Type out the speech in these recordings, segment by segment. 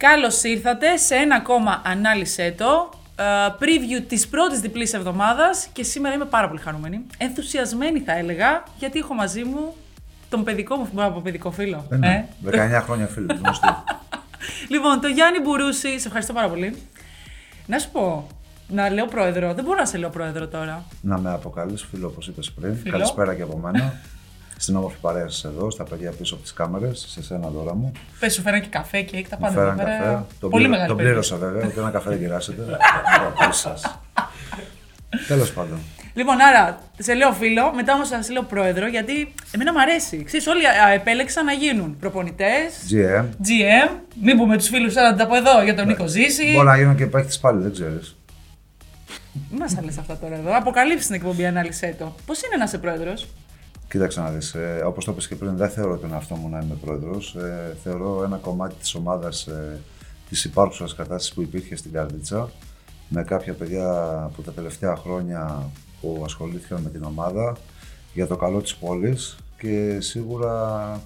Καλώς ήρθατε σε ένα ακόμα ανάλυσε το. ε, preview της πρώτης διπλής εβδομάδας και σήμερα είμαι πάρα πολύ χαρούμενη. Ενθουσιασμένη θα έλεγα, γιατί έχω μαζί μου τον παιδικό μου, μπορώ να πω παιδικό φίλο. Ε, ναι. 19 χρόνια φίλο. γνωστή. Λοιπόν, το Γιάννη Μπουρούση, σε ευχαριστώ πάρα πολύ. Να σου πω, να λέω πρόεδρο, δεν μπορώ να σε λέω πρόεδρο τώρα. να με αποκαλείς φίλο όπως είπες πριν. Φίλο. Καλησπέρα και από μένα. Στην όμορφη παρέα σας εδώ, στα παιδιά πίσω από τις κάμερες, σε σένα δώρα μου. Πες σου φέραν και καφέ και τα Μου πάντα φέραν εδώ πέρα. καφέ. Τον, Πολύ πλήρω- μεγάλη τον περίπτωση. πλήρωσα βέβαια, ούτε ένα καφέ δεν κυράσετε. σας. Τέλος πάντων. Λοιπόν, άρα σε λέω φίλο, μετά όμως θα σε λέω πρόεδρο, γιατί εμένα μου αρέσει. Ξέρεις, όλοι α, επέλεξαν να γίνουν προπονητές, GM. GM, μην πούμε τους φίλους τώρα να τα πω εδώ για τον Νίκο Ζήση. Μπορεί να γίνω και παίχτης πάλι, δεν ξέρεις. Μην μα τα λες αυτά τώρα εδώ. Αποκαλύψεις την εκπομπή, ανάλυσε το. Πώς είναι να είσαι πρόεδρος, Κοίταξε να δεις, ε, όπως το είπες και πριν, δεν θεωρώ τον εαυτό μου να είμαι πρόεδρος. Ε, θεωρώ ένα κομμάτι της ομάδας ε, της υπάρχουσας κατάστασης που υπήρχε στην Καρδίτσα με κάποια παιδιά που τα τελευταία χρόνια που ασχολήθηκαν με την ομάδα για το καλό της πόλης και σίγουρα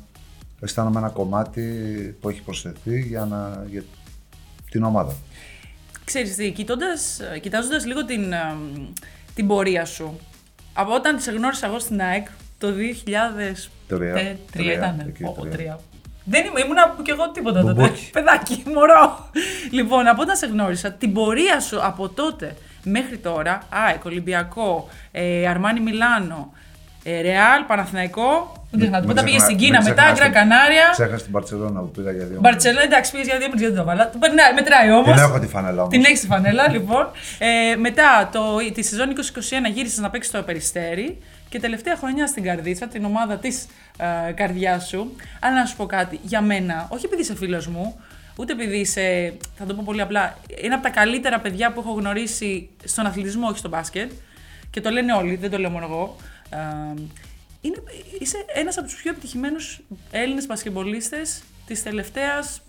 αισθάνομαι ένα κομμάτι που έχει προσθεθεί για, να, για την ομάδα. Ξέρεις τι, κοιτώντας, κοιτάζοντας λίγο την, ε, την πορεία σου, από όταν σε γνώρισα εγώ στην ΑΕΚ το 2003 Τρία. Τρία, ήταν. εκεί, Ω, τρία. τρία. Δεν ήμουν, ήμουνα κι εγώ τίποτα τότε. Μπουμπούκι. Παιδάκι, μωρό. λοιπόν, από όταν σε γνώρισα, την πορεία σου από τότε μέχρι τώρα, ΑΕΚ, Ολυμπιακό, ε, Αρμάνι Μιλάνο, ε, Ρεάλ, Παναθηναϊκό, μην ξεχνάτε, Μην μετά πήγε ξεχνά- στην μην Κίνα, μετά ξεχνάς Γκρα την- Κανάρια. Ξέχασα την Μπαρτσελόνα που πήγα για δύο Μπαρτσελόνα, εντάξει, πήγες για δύο μήνες γιατί δεν το 'βαλα. Περνάει, μετράει όμως. Την έχω τη φανέλα όμως. Την έχεις τη φανέλα, λοιπόν. Ε, μετά το, τη σεζόν 2021 γύρισε να παίξει στο Περιστέρι και τελευταία χρονιά στην Καρδίτσα, την ομάδα της ε, καρδιάς σου. Αλλά να σου πω κάτι, για μένα, όχι επειδή είσαι φίλος μου, ούτε επειδή είσαι, θα το πω πολύ απλά, είναι από τα καλύτερα παιδιά που έχω γνωρίσει στον αθλητισμό, όχι στο μπάσκετ. Και το λένε όλοι, δεν το λέω μόνο εγώ. Ε, είναι, είσαι ένας από τους πιο επιτυχημένους Έλληνες μπασκετμπολίστες της τελευταίας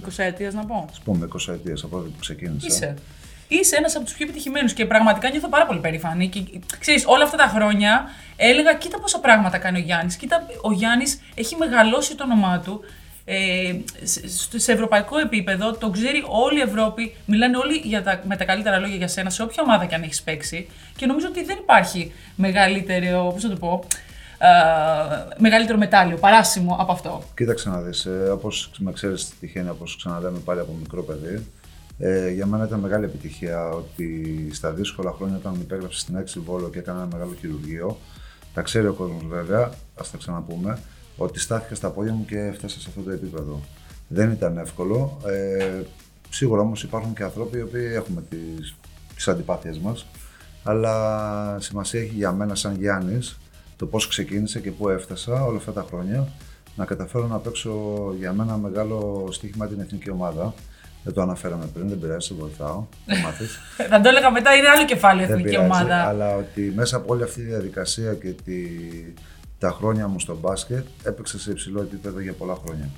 20 ετίας να πω. Ας πούμε 20 ετίες από τότε που ξεκίνησα. Είσαι. Είσαι ένας από τους πιο επιτυχημένους και πραγματικά νιώθω πάρα πολύ περήφανη. Και ξέρεις, όλα αυτά τα χρόνια έλεγα: Κοίτα πόσα πράγματα κάνει ο Γιάννης. Κοίτα, ο Γιάννης έχει μεγαλώσει το όνομά του ε, σε, σε ευρωπαϊκό επίπεδο. Το ξέρει όλη η Ευρώπη. Μιλάνε όλοι για τα, με τα καλύτερα λόγια για σένα, σε όποια ομάδα και αν έχεις παίξει. Και νομίζω ότι δεν υπάρχει μεγαλύτερο, πώς να το πω, ε, μεγαλύτερο μετάλλιο, παράσημο από αυτό. Κοίταξε να δεις, ε, όπως με ξέρεις τυχαίνει, όπως ξαναλέμε πάλι από μικρό παιδί, ε, για μένα ήταν μεγάλη επιτυχία ότι στα δύσκολα χρόνια όταν υπέγραψες στην Έξι Βόλο και έκανα ένα μεγάλο χειρουργείο, τα ξέρει ο κόσμος βέβαια, ας τα ξαναπούμε, ότι στάθηκα στα πόδια μου και έφτασα σε αυτό το επίπεδο. Δεν ήταν εύκολο. Ε, σίγουρα όμως υπάρχουν και άνθρωποι οι οποίοι έχουμε τις, τις αντιπάθειες μας, αλλά σημασία έχει για μένα σαν Γιάννης το πώς ξεκίνησε και πού έφτασα όλα αυτά τα χρόνια να καταφέρω να παίξω για μένα μεγάλο στοίχημα την εθνική ομάδα. Δεν το αναφέραμε πριν, δεν πειράζει, σε βοηθάω. Το μάθεις. Θα το έλεγα μετά, είναι άλλο κεφάλαιο η δεν εθνική πειράζει, ομάδα. αλλά ότι μέσα από όλη αυτή τη διαδικασία και τη, τα χρόνια μου στο μπάσκετ έπαιξα σε υψηλό επίπεδο για πολλά χρόνια.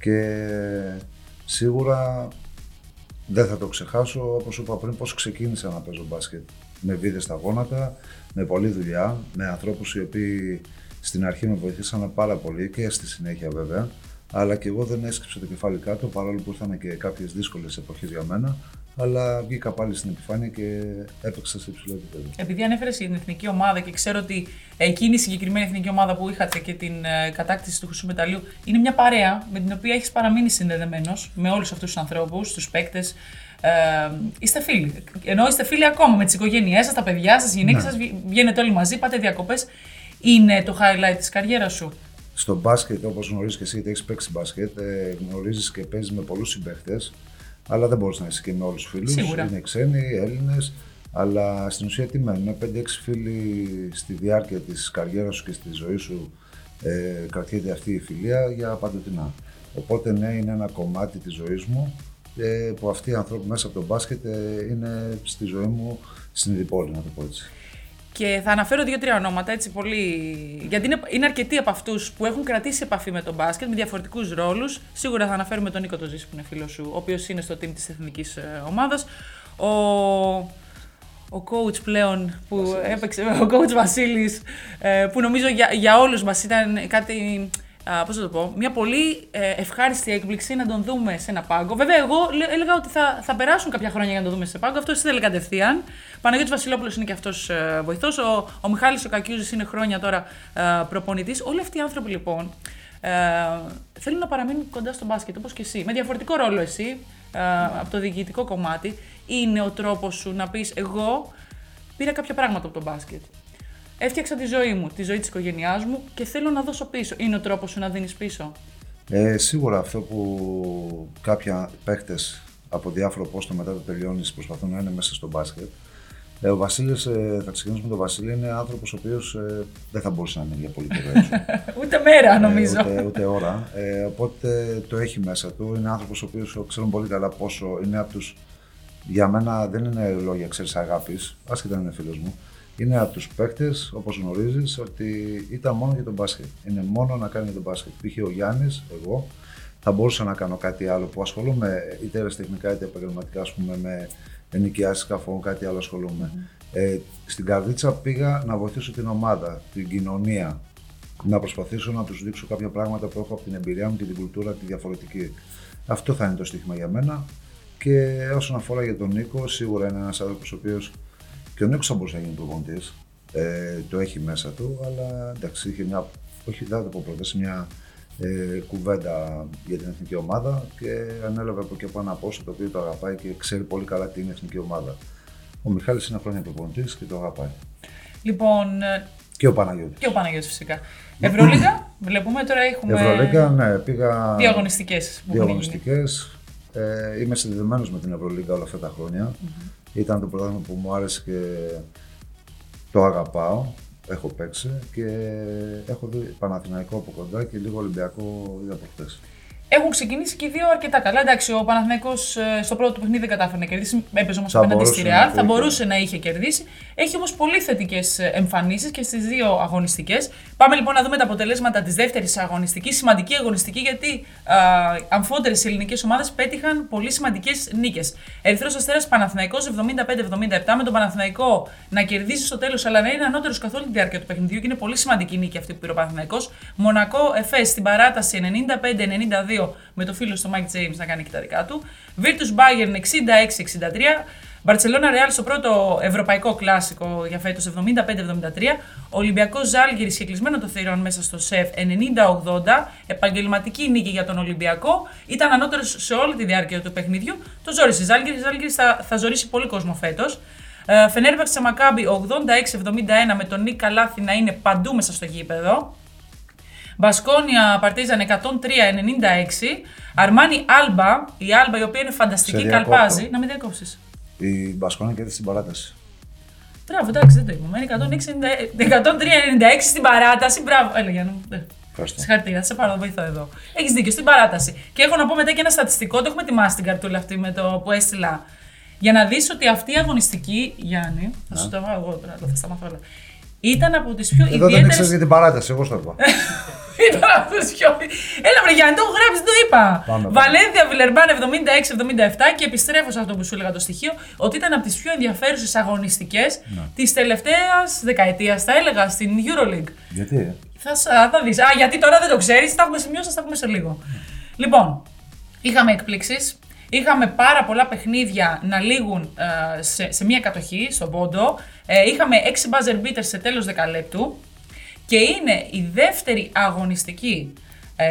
Και σίγουρα δεν θα το ξεχάσω, όπως σου είπα πριν, πώς ξεκίνησα να παίζω μπάσκετ. Με βίδες στα γόνατα, με πολλή δουλειά, με ανθρώπους οι οποίοι στην αρχή με βοηθήσαν πάρα πολύ και στη συνέχεια βέβαια. Αλλά και εγώ δεν έσκυψα το κεφάλι κάτω, παρόλο που ήρθαν και κάποιες δύσκολες εποχές για μένα. Αλλά βγήκα πάλι στην επιφάνεια και έπαιξα σε υψηλό επίπεδο. Επειδή ανέφερες την εθνική ομάδα και ξέρω ότι εκείνη η συγκεκριμένη εθνική ομάδα που είχατε και την ε, κατάκτηση του χρυσού μεταλλίου είναι μια παρέα με την οποία έχεις παραμείνει συνδεδεμένος με όλους αυτούς τους ανθρώπους, τους παίκτες. Ε, είστε φίλοι. Ενώ είστε φίλοι ακόμα με τις οικογένειές σας, τα παιδιά σας, οι γυναίκες Ναι. σας, βγαίνετε όλοι μαζί, πάτε διακοπές. Είναι το highlight της καριέρας σου; Στο μπάσκετ, όπως γνωρίζεις και εσύ, γιατί έχεις παίξει μπάσκετ, ε, γνωρίζεις και παίζεις με πολλούς συμπαίχτε. Αλλά δεν μπορείς να είσαι και με όλους τους φίλους. Σίγουρα. Είναι ξένοι, Έλληνες. Αλλά στην ουσία τι μένουν, 5-6 φίλοι στη διάρκεια της καριέρας σου και στη ζωή σου ε, κρατιέται αυτή η φιλία για παντοτινά. Οπότε ναι, είναι ένα κομμάτι της ζωής μου ε, που αυτοί οι άνθρωποι μέσα από το μπάσκετ ε, είναι στη ζωή μου συνειδηπόλοι, να το πω έτσι. Και θα αναφέρω δύο-τρία ονόματα έτσι πολύ. Γιατί είναι, είναι αρκετοί από αυτούς που έχουν κρατήσει επαφή με τον μπάσκετ με διαφορετικούς ρόλους. Σίγουρα θα αναφέρουμε τον Νίκο Τοζήση που είναι φίλος σου, ο οποίος είναι στο team της εθνικής ομάδας. Ο, ο coach πλέον που Βασίλης. έπαιξε, ο coach Βασίλης, ε, που νομίζω για, για όλους μας ήταν κάτι πώς θα το πω, μια πολύ ε, ευχάριστη έκπληξη να τον δούμε σε ένα πάγκο. Βέβαια, εγώ λέ- έλεγα ότι θα, θα περάσουν κάποια χρόνια για να τον δούμε σε πάγκο. Αυτό ήθελε κατευθείαν. Παναγιώτης Βασιλόπουλος είναι και αυτός ε, βοηθός. Ο, ο Μιχάλης ο Κακιούζης είναι χρόνια τώρα ε, προπονητής. Όλοι αυτοί οι άνθρωποι λοιπόν ε, θέλουν να παραμείνουν κοντά στο μπάσκετ, όπως και εσύ. Με διαφορετικό ρόλο εσύ, ε, από το διοικητικό κομμάτι. Είναι ο τρόπος σου να πεις εγώ πήρα κάποια πράγματα από το μπάσκετ. Έφτιαξα τη ζωή μου, τη ζωή της οικογένειάς μου και θέλω να δώσω πίσω. Είναι ο τρόπος σου να δίνεις πίσω; Ε, σίγουρα αυτό που κάποια παίχτες από διάφορο πόστο μετά το τελειώνεις προσπαθούν να είναι μέσα στο μπάσκετ. Ε, ο Βασίλης, ε, θα ξεκινήσουμε με τον Βασίλη, είναι άνθρωπος ο οποίος ε, δεν θα μπορούσε να είναι για πολύ καιρό έξω. Ούτε μέρα Ε, νομίζω. ούτε, ούτε ώρα. Ε, οπότε το έχει μέσα του. Είναι άνθρωπος ο οποίος ξέρουν πολύ καλά πόσο είναι από τους. Για μένα δεν είναι λόγια ξέρεις αγάπης, άσχετα αν είναι φίλος μου. Είναι από τους παίκτες, όπως γνωρίζεις, ότι ήταν μόνο για τον μπάσκετ. Είναι μόνο να κάνει για τον μπάσκετ. Π.χ. ο Γιάννης, εγώ, θα μπορούσα να κάνω κάτι άλλο που ασχολούμαι είτε αεραστεχνικά είτε επαγγελματικά, ας πούμε, με ενοικιάσει σκαφών, κάτι άλλο ασχολούμαι. Ε, στην Καρδίτσα πήγα να βοηθήσω την ομάδα, την κοινωνία, να προσπαθήσω να τους δείξω κάποια πράγματα που έχω από την εμπειρία μου και την κουλτούρα τη διαφορετική. Αυτό θα είναι το στοίχημα για μένα. Και όσον αφορά για τον Νίκο, σίγουρα είναι ένας άνθρωπος ο οποίος και ο Νίκος θα μπορούσε να γίνει προπονητής. Ε, το έχει μέσα του, αλλά εντάξει, είχε μια. Όχι, δεν θα το πω πρώτα, μια ε, κουβέντα για την εθνική ομάδα και ανέλαβε από εκεί από ένα πόσο το οποίο το αγαπάει και ξέρει πολύ καλά τι είναι η εθνική ομάδα. Ο Μιχάλης είναι χρόνια προπονητής και το αγαπάει. Λοιπόν, ε, Και ο Παναγιώτης. και ο Παναγιώτης φυσικά. Ευρωλίγα, βλέπουμε τώρα έχουμε Ευρωλίγκα, ναι, πήγα. δύο αγωνιστικές που Δύο έχουν γίνει. αγωνιστικές. Ε, είμαι συνδεδεμένος με την Ευρωλίγκα όλα αυτά τα χρόνια. Ήταν το πρωτάθλημα που μου άρεσε και το αγαπάω. Έχω παίξει και έχω δει Παναθηναϊκό από κοντά και λίγο Ολυμπιακό είδα από χθες. Έχουν ξεκινήσει και οι δύο αρκετά καλά. Εντάξει, ο Παναθηναϊκός ε, στο πρώτο του παιχνίδι δεν κατάφερε να κερδίσει. Έπαιζε όμως Θα απέναντι μπορούσε στη να Ρεάλ. το Θα είχε. μπορούσε να είχε κερδίσει. Έχει όμως πολύ θετικές εμφανίσεις και στις δύο αγωνιστικές. Πάμε λοιπόν να δούμε τα αποτελέσματα της δεύτερης αγωνιστικής. Σημαντική αγωνιστική γιατί αμφότερες ελληνικές ομάδες πέτυχαν πολύ σημαντικές νίκες. Ερυθρός Αστέρας Παναθηναϊκός 75-77 με τον Παναθηναϊκό να κερδίζει στο τέλος αλλά να είναι ανώτερος καθ' όλη τη διάρκεια του παιχνιδιού και είναι πολύ σημαντική νίκη αυτή που πήρε ο Παναθηναϊκός. Μονακό Εφές στην παράταση 95-92 με το φίλο στο Mike James να κάνει και τα δικά του. Virtus Bayern 66-63. Μπαρσελόνα Ρεάλ στο πρώτο ευρωπαϊκό κλάσικο για φέτος 75-73. Ολυμπιακός Ζάλγκυρη και κλεισμένο το θηρόν μέσα στο ΣΕΦ 90-80. Επαγγελματική νίκη για τον Ολυμπιακό. Ήταν ανώτερος σε όλη τη διάρκεια του παιχνιδιού. Το ζόρισε. Ζάλγκυρη Ζάλγκυρη θα, θα ζωρίσει πολύ κόσμο φέτος. Φενέρμπαξ Μακάμπι 86-71 με τον Νίκ Καλάθι να είναι παντού μέσα στο γήπεδο. Μπασκόνια Παρτίζαν 103-96. Αρμάνι Άλμπα, η Άλμπα η οποία είναι φανταστική, Σε διακόπτω. καλπάζει. Να μην διακόψεις. Η Μπασκόνια κέρδισε στην παράταση. Μπράβο, εντάξει, δεν το είπαμε. Είναι 103-96 στην παράταση. Μπράβο, έλα Γιάννη μου. Ε, Ευχαριστώ. Συγχαρητήρια, θα σε πάρω, βοηθώ εδώ. Έχεις δίκιο, στην παράταση. Και έχω να πω μετά και ένα στατιστικό, το έχουμε ετοιμάσει την καρτούλα αυτή με το που έστειλα. Για να δεις ότι αυτή η αγωνιστική, Γιάννη, θα σου το βάλω εγώ τώρα, αλλά θα σταματώ όλα. Ήταν από τις πιο Εδώ δεν ιδιαίτερε. ξέρεις για την παράταση, εγώ στο είπα. Ήταν από τις πιο. Έλα, βρε Γιάννη, το έχω γράψει, το είπα. Πάμε, πάμε. Βαλένθια Βιλερμπάν 76-77 και επιστρέφω σε αυτό που σου έλεγα το στοιχείο, ότι ήταν από τις πιο ενδιαφέρουσες αγωνιστικές Ναι. της τελευταίας δεκαετίας, θα έλεγα, στην Euroleague. Γιατί, Θα, σ- α, θα δεις. Α, γιατί τώρα δεν το ξέρεις, τα έχουμε σημειώσει, θα τα πούμε σε λίγο. Λοιπόν, είχαμε εκπλήξεις, είχαμε πάρα πολλά παιχνίδια να λήγουν ε, σε, σε μία κατοχή, στον πόντο. Ε, είχαμε 6 buzzer beaters σε τέλος δεκαλέπτου και είναι η δεύτερη αγωνιστική ε,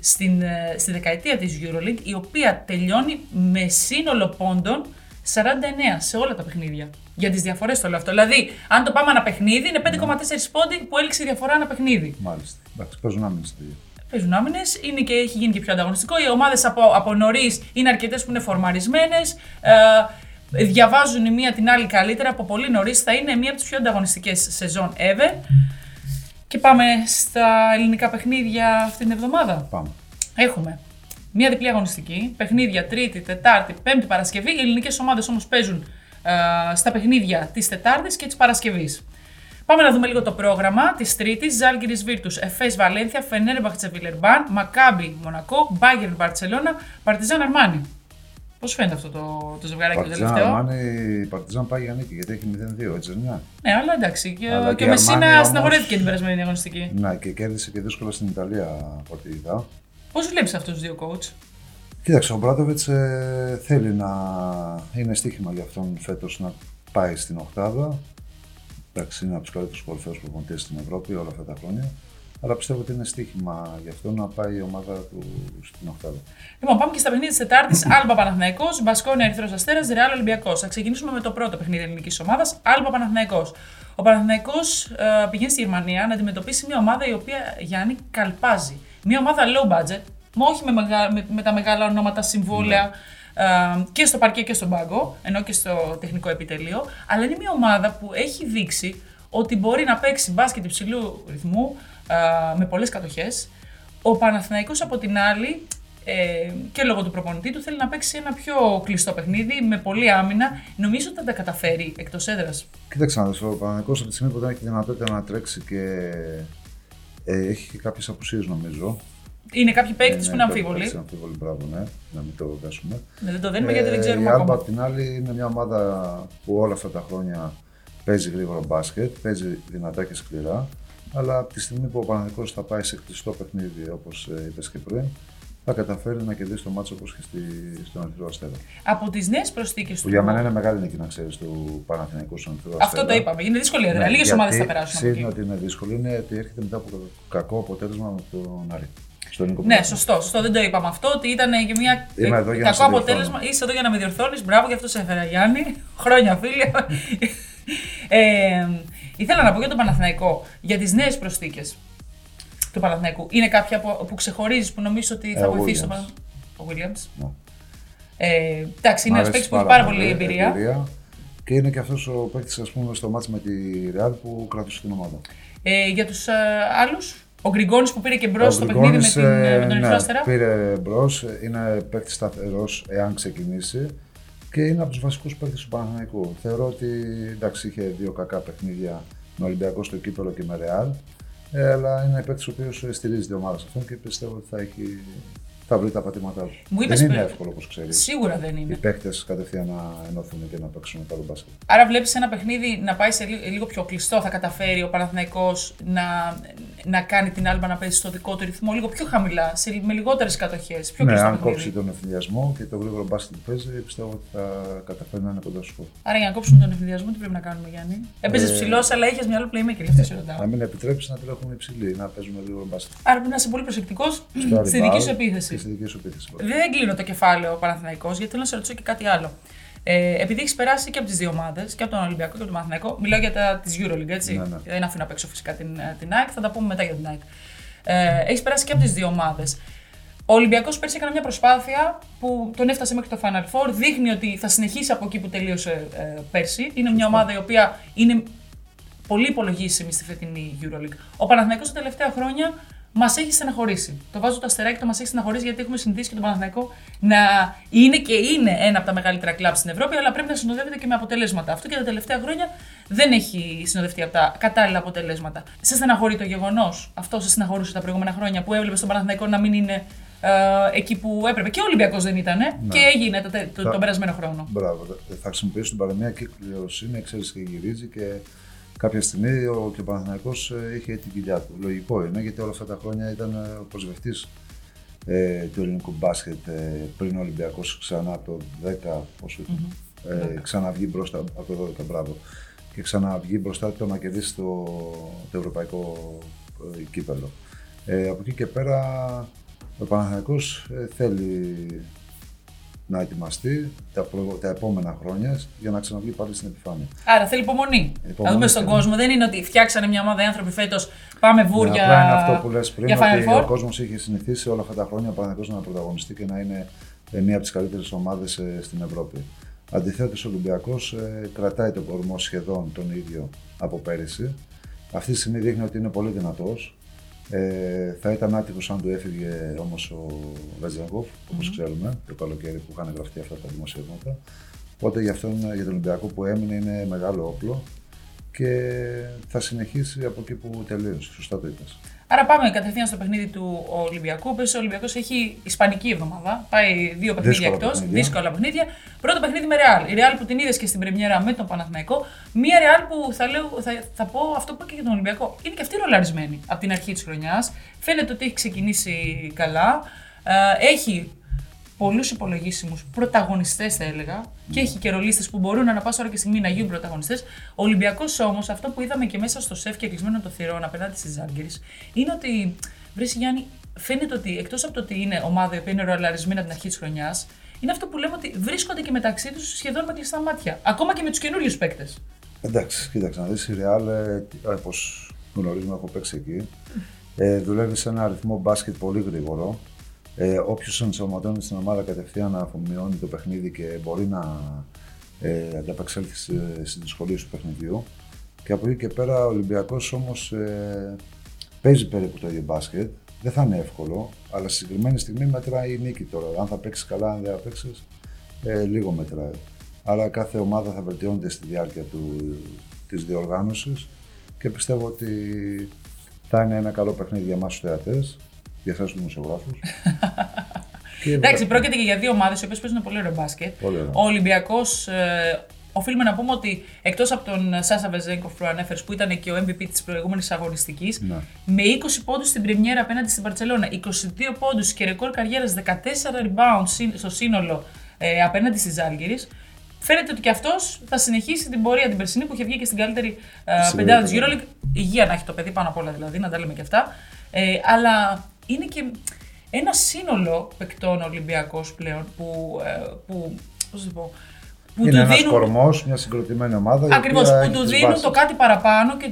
στην, ε, στη δεκαετία της EuroLeague η οποία τελειώνει με σύνολο πόντων 49 σε όλα τα παιχνίδια. Για τις διαφορές το λέω αυτό. Δηλαδή, αν το πάμε ένα παιχνίδι, είναι 5,4 πόντι που έληξε η διαφορά ένα παιχνίδι. μάλιστα. Εντάξει, παίζουν άμυνες στη δύο. Παίζουν άμυνες, είναι και έχει γίνει και πιο ανταγωνιστικό. Οι ομάδες από, από νωρίς είναι αρκετές που είναι φορμαρισμένες. Ε, διαβάζουν η μία την άλλη καλύτερα. Από πολύ νωρίς θα είναι μία από τις πιο ανταγωνιστικές σεζόν ever. Και πάμε στα ελληνικά παιχνίδια αυτήν την εβδομάδα. Πάμε. Έχουμε μία διπλή αγωνιστική, παιχνίδια Τρίτη, Τετάρτη, Πέμπτη, Παρασκευή. Οι ελληνικές ομάδες όμως παίζουν ε, στα παιχνίδια της Τετάρτης και της Παρασκευής. Πάμε να δούμε λίγο το πρόγραμμα της Τρίτης. Ζάλγκυρης Βίρτους, Εφές Βαλένθια, Φενέρμπαχτσε Βιλερμπάν, Μακάμπι Μονακό, Μπάγκερ Μπαρσελόνα, Παρτιζάν Αρμάνι. Πώς φαίνεται αυτό το, το ζευγάρι και το τελευταίο; Αρμάνι, η Παρτιζάν πάει για νίκη γιατί έχει 0-2, έτσι δεν είναι; Ναι, αλλά εντάξει. Και, αλλά και, και ο Μεσίνα στεναχωρέθηκε την περασμένη διαγωνιστική. Ναι, και κέρδισε και δύσκολα στην Ιταλία από ό,τι είδα. Πώς βλέπεις αυτούς τους δύο coach; Κοίταξε, ο Μπράτοβιτς ε, θέλει να είναι στοίχημα για αυτόν φέτος να πάει στην Οχτάδα. Εντάξει, είναι από τους καλύτερους κορυφαίους προπονητές στην Ευρώπη όλα αυτά τα χρόνια. Αλλά πιστεύω ότι είναι στοίχημα γι' αυτό να πάει η ομάδα του στην Οχτάδα. Λοιπόν, πάμε και στα παιχνίδια της Τετάρτης. Άλμπα Παναθναϊκό, Μπασκόνια Ερυθρός Αστέρας, Ρεάλ Ολυμπιακός. Θα ξεκινήσουμε με το πρώτο παιχνίδι ελληνικής ομάδας, Άλμπα Παναθναϊκό. Ο Παναθναϊκό ε, πηγαίνει στη Γερμανία να αντιμετωπίσει μια ομάδα η οποία Γιάννη καλπάζει. Μια ομάδα low budget, όχι με, μεγα, με, με τα μεγάλα ονόματα συμβόλαια. Ναι. Uh, και στο παρκέ και στον πάγκο, ενώ και στο τεχνικό επιτελείο, αλλά είναι μια ομάδα που έχει δείξει ότι μπορεί να παίξει μπάσκετ υψηλού ρυθμού, με πολλές κατοχές. Ο Παναθηναϊκός από την άλλη, ε, και λόγω του προπονητή του, θέλει να παίξει ένα πιο κλειστό παιχνίδι με πολλή άμυνα. Νομίζω ότι θα τα καταφέρει εκτός έδρας. Κοίταξε να δεις. Ο Παναθηναϊκός από τη στιγμή που δεν έχει δυνατότητα να τρέξει και ε, έχει και κάποιες απουσίες νομίζω. Είναι κάποιοι παίκτες που είναι αμφίβολοι. Είναι αμφίβολοι, μπράβο, ναι, να μην το δέσουμε. Ναι, δεν το δένουμε γιατί δεν ε, ξέρουμε. Η Άλμπα απ' την άλλη είναι μια ομάδα που όλα αυτά τα χρόνια παίζει γρήγορο μπάσκετ, παίζει δυνατά και σκληρά. Αλλά από τη στιγμή που ο Παναγενικό θα πάει σε κλειστό παιχνίδι, όπως ε, είπες και πριν, θα καταφέρει να κερδίσει το μάτσο όπως και στη, στον Ερυθρό Αστέρα. Από τις νέες προσθήκες του. Για μένα είναι μεγάλη νίκη να ξέρεις του Παναθηναϊκού στον Ερυθρό Αστέρα. Αυτό το είπαμε. Είναι δύσκολη έδρα. Ναι, Λίγε ομάδες θα περάσουν. Είναι ότι είναι δύσκολο είναι ότι έρχεται μετά από κακό αποτέλεσμα με τον Άρη. ναι, σωστό, σωστό. Δεν το είπαμε αυτό. Ότι ήταν και μια κακό αποτέλεσμα. Είσαι εδώ για να με διορθώνεις. Μπράβο, γι' αυτό σε έφερα Γιάννη. Χρόνια φίλοι. ε, Ήθελα να πω για τον Παναθηναϊκό, για τις νέες προσθήκες του Παναθηναϊκού. Είναι κάποια που, που ξεχωρίζεις, που νομίζω ότι θα ε, βοηθήσει τον Παναθηναϊκό. Ο Williams. Ναι. Ε, εντάξει, είναι ένας παίκτης που έχει πάρα πολύ εμπειρία. εμπειρία. Και είναι και αυτός ο παίκτης, ας πούμε, στο μάτι με τη Real που κράτησε την ομάδα. Ε, για τους ε, άλλους, ο Γκριγκόνης που πήρε και μπρος στο παιχνίδι με, την, ε, με τον Ερυθρό ναι, Πήρε μπρος, είναι παίκτης σταθερός εάν ξεκινήσει και είναι από τους βασικούς παίκτες του Παναθηναϊκού. Θεωρώ ότι εντάξει, είχε δύο κακά παιχνίδια με Ολυμπιακό στο κύπελο και με Ρεάλ. Ε, αλλά είναι ένα παίκτης ο οποίος στηρίζει την ομάδα αυτόν και πιστεύω ότι θα έχει θα βρει τα πατήματά του. Μου δεν είναι εύκολο όπως ξέρεις. Σίγουρα δεν είναι. Οι παίκτες κατευθείαν να ενώθουν και να παίξουν καλό μπάσκετ. Άρα βλέπεις ένα παιχνίδι να πάει σε λίγο πιο κλειστό. Θα καταφέρει ο Παναθηναϊκός να, να κάνει την άλμπα να παίζει στο δικό του ρυθμό λίγο πιο χαμηλά, σε, με λιγότερες κατοχές. Ναι, αν κόψει τον ευθυνδιασμό και το γρήγορο μπάσκετ που παίζει, πιστεύω ότι θα καταφέρει να είναι κοντά σου. Άρα για να κόψουμε τον ευθυνδιασμό, τι πρέπει να κάνουμε, Γιάννη; Έπαιζες ε, ψηλός, αλλά είχες μια άλλο playmaker. Αυτό σε ρωτάω. Να μην επιτρέψεις να τρέχουμε υψηλή, να παίζουμε γρήγορο μπάσκετ. Άρα πρέπει να είσαι πολύ προσεκτικός στη δική σου επίθεση. Δεν κλείνω το κεφάλαιο ο Παναθηναϊκός, γιατί θέλω να σε ρωτήσω και κάτι άλλο. Ε, επειδή έχεις περάσει και από τις δύο ομάδες, και από τον Ολυμπιακό και από τον Παναθηναϊκό, μιλάω για τα τη Euroleague, έτσι. Ναι, ναι. Δεν αφήνω απ' έξω φυσικά την, την ΑΕΚ, θα τα πούμε μετά για την ΑΕΚ. Ε, έχεις περάσει και από τις δύο ομάδες. Ο Ολυμπιακός πέρσι έκανε μια προσπάθεια που τον έφτασε μέχρι το Final Four. Δείχνει ότι θα συνεχίσει από εκεί που τελείωσε ε, πέρσι. Είναι μια ομάδα η οποία είναι πολύ υπολογίσιμη στη φετινή Euroleague. Ο Παναθηναϊκός τα τελευταία χρόνια μας έχει στεναχωρήσει. Το βάζω το αστεράκι, το μας έχει στεναχωρήσει γιατί έχουμε συνηθίσει και τον Παναθηναϊκό να είναι και είναι ένα από τα μεγαλύτερα κλαμπ στην Ευρώπη, αλλά πρέπει να συνοδεύεται και με αποτελέσματα. Αυτό και τα τελευταία χρόνια δεν έχει συνοδευτεί από τα κατάλληλα αποτελέσματα. Σε στεναχωρεί το γεγονός, αυτό σε στεναχωρούσε τα προηγούμενα χρόνια που έβλεπες τον Παναθηναϊκό να μην είναι ε, εκεί που έπρεπε. Και ο Ολυμπιακός δεν ήταν ναι. και έγινε το, το, το, τον περασμένο χρόνο. Μπράβο. Θα χρησιμοποιήσω την παραμία κυκλιοσύνη, ξέρει και γυρίζει και κάποια στιγμή ο, και ο Παναθηναϊκός ε, είχε την κοιλιά του. Λογικό είναι γιατί όλα αυτά τα χρόνια ήταν ε, ο προσβευτής ε, του ελληνικού μπάσκετ ε, πριν ο Ολυμπιακός ξανά το 10, πόσο mm-hmm. ε, ξαναβγεί μπροστά από το 12, μπράβο. Και ξαναβγεί μπροστά το να κερδίσει το, το ευρωπαϊκό ε, κύπελο. Ε, από εκεί και πέρα ο Παναθηναϊκός ε, θέλει να ετοιμαστεί τα, προ... τα επόμενα χρόνια για να ξαναβγεί πάλι στην επιφάνεια. Άρα θέλει υπομονή. Να δούμε στον κόσμο. Δεν είναι ότι φτιάξανε μια ομάδα άνθρωποι φέτος, πάμε βούρια. Ναι, απλά είναι αυτό που λες πριν, ότι ο κόσμος είχε συνηθίσει όλα αυτά τα χρόνια πραγματικώ να πρωταγωνιστεί και να είναι ε, μία από τις καλύτερες ομάδες ε, στην Ευρώπη. Αντιθέτως, ο Ολυμπιακός ε, κρατάει τον κορμό σχεδόν τον ίδιο από πέρυσι. Αυτή τη στιγμή δείχνει ότι είναι πολύ δυνατός. Ε, θα ήταν άτυχος αν του έφυγε όμως ο Βετζαγκόφ, όπως mm-hmm. ξέρουμε, το καλοκαίρι που είχαν γραφτεί αυτά τα δημοσιεύματα. Οπότε για, αυτόν, για τον Ολυμπιακό που έμεινε είναι μεγάλο όπλο και θα συνεχίσει από εκεί που τελείωσε. Σωστά το είπες. Άρα πάμε κατευθείαν στο παιχνίδι του Ολυμπιακού. Πες ο Ολυμπιακός έχει ισπανική εβδομάδα. Πάει δύο παιχνίδια εκτός. Δύσκολα παιχνίδια. Πρώτο παιχνίδι με Ρεάλ. Η Ρεάλ που την είδες και στην Πρεμιέρα με τον Παναθηναϊκό. Μία Ρεάλ που θα, λέω, θα, θα πω αυτό που είπα και για τον Ολυμπιακό. Είναι και αυτή ρολαρισμένη από την αρχή της χρονιάς. Φαίνεται ότι έχει ξεκινήσει καλά. Ε, έχει πολλούς υπολογίσιμους πρωταγωνιστές, θα έλεγα, και έχει και ρολίστε που μπορούν να πάσα ώρα και στιγμή να γίνουν πρωταγωνιστές. Ο Ολυμπιακός όμως, αυτό που είδαμε και μέσα στο σεφ και κλεισμένο το θηρόν απέναντι στις Ζάγκερε, είναι ότι βρει Γιάννη, φαίνεται ότι εκτός από το ότι είναι ομάδα που είναι ρολαρισμένη από την αρχή της χρονιάς, είναι αυτό που λέμε ότι βρίσκονται και μεταξύ τους σχεδόν με κλειστά μάτια. Ακόμα και με τους καινούριους παίκτες. Εντάξει, κοίταξε να δεις η Real, όπως γνωρίζουμε, έχω παίξει εκεί. Ε, δουλεύει σε ένα αριθμό μπάσκετ πολύ γρήγορο. Ε, Όποιος ενσωματώνει στην ομάδα κατευθείαν αφομοιώνει το παιχνίδι και μπορεί να ε, ανταπεξέλθει στις δυσκολίες του παιχνιδιού. Και από εκεί και πέρα ο Ολυμπιακός όμως ε, παίζει περίπου το ίδιο μπάσκετ. Δεν θα είναι εύκολο, αλλά στη συγκεκριμένη στιγμή μετράει η νίκη τώρα. Αν θα παίξεις καλά, αν δεν θα παίξεις, ε, λίγο μετράει. Άρα κάθε ομάδα θα βελτιώνεται στη διάρκεια του, της διοργάνωσης και πιστεύω ότι θα είναι ένα καλό παιχνίδι για εμάς τους θεατές για εσάς τους δημοσιογράφους. Εντάξει, πρόκειται και για δύο ομάδες οι οποίες παίζουν πολύ ωραίο μπάσκετ. Ο Ολυμπιακός, ε, οφείλουμε να πούμε ότι εκτός από τον Σάσα Βεζέγκοφ που ανέφερες, που ήταν και ο MVP της προηγούμενης αγωνιστικής, ναι. με 20 πόντους στην Πρεμιέρα απέναντι στην Παρσελώνα, 22 πόντους και ρεκόρ καριέρας 14 rebounds στο σύνολο ε, απέναντι στι Άλγηρε. Φαίνεται ότι και αυτός θα συνεχίσει την πορεία την περσινή που είχε βγει και στην καλύτερη ε, πεντάδα τη EuroLeague. Υγεία να έχει το παιδί πάνω απ' όλα δηλαδή, να τα λέμε και αυτά. Ε, αλλά είναι και ένα σύνολο παικτών Ολυμπιακός πλέον που. Ε, που πώς το πω, που είναι ένας δίνουν... κορμός, μια συγκροτημένη ομάδα. Ακριβώς. Που του δίνουν το κάτι παραπάνω και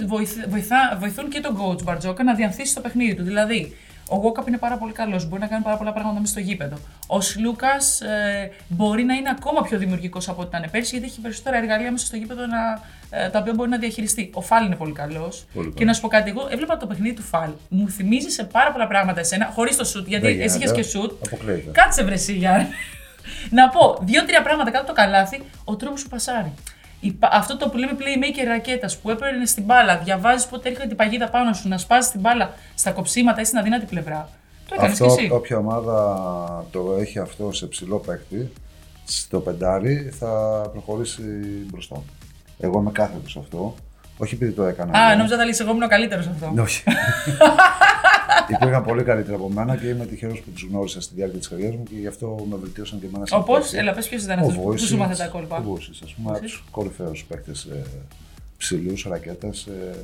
βοηθά, βοηθούν και τον coach Μπαρτζόκα να διανθίσει το παιχνίδι του. Δηλαδή, ο Γόκαπ είναι πάρα πολύ καλός. Μπορεί να κάνει πάρα πολλά πράγματα μέσα στο γήπεδο. Ο Σλούκα ε, μπορεί να είναι ακόμα πιο δημιουργικός από ό,τι ήταν πέρσι, γιατί έχει περισσότερα εργαλεία μέσα στο γήπεδο να, ε, τα οποία μπορεί να διαχειριστεί. Ο Φάλ είναι πολύ καλός. Και να σου πω κάτι, εγώ έβλεπα το παιχνίδι του Φάλ. Μου θυμίζει σε πάρα πολλά πράγματα εσένα, χωρίς το σουτ, γιατί Δεν εσύ είχες και σουτ. Κάτσε βρεσί, Γιάννη. να πω δύο-τρία πράγματα κάτω το καλάθι, ο τρόπος που πασάρει αυτό το που λέμε playmaker ρακέτα που έπαιρνε στην μπάλα, διαβάζεις πότε έρχεται την παγίδα πάνω σου, να σπάσει την μπάλα στα κοψίματα ή στην αδύνατη πλευρά. Το έκανες και εσύ. Όποια ομάδα το έχει αυτό σε ψηλό παίκτη, στο πεντάρι, θα προχωρήσει μπροστά. Εγώ είμαι κάθετος σε αυτό. Όχι επειδή το έκανα. Α, νόμιζα ότι εγώ ήμουν ο καλύτερος αυτό. Όχι. Υπήρχαν πολύ καλύτερα από μένα και είμαι τυχερός που τους γνώρισα στη διάρκεια της καριέρας μου και γι' αυτό με βελτίωσαν και εμένα σαν Όπω, έλα, πες ποιος ήταν αυτός που σου μάθε τα κόλπα. Ο Βούση, ας πούμε, από τους κορυφαίους παίκτες ε, ψηλούς, ρακέτε ε,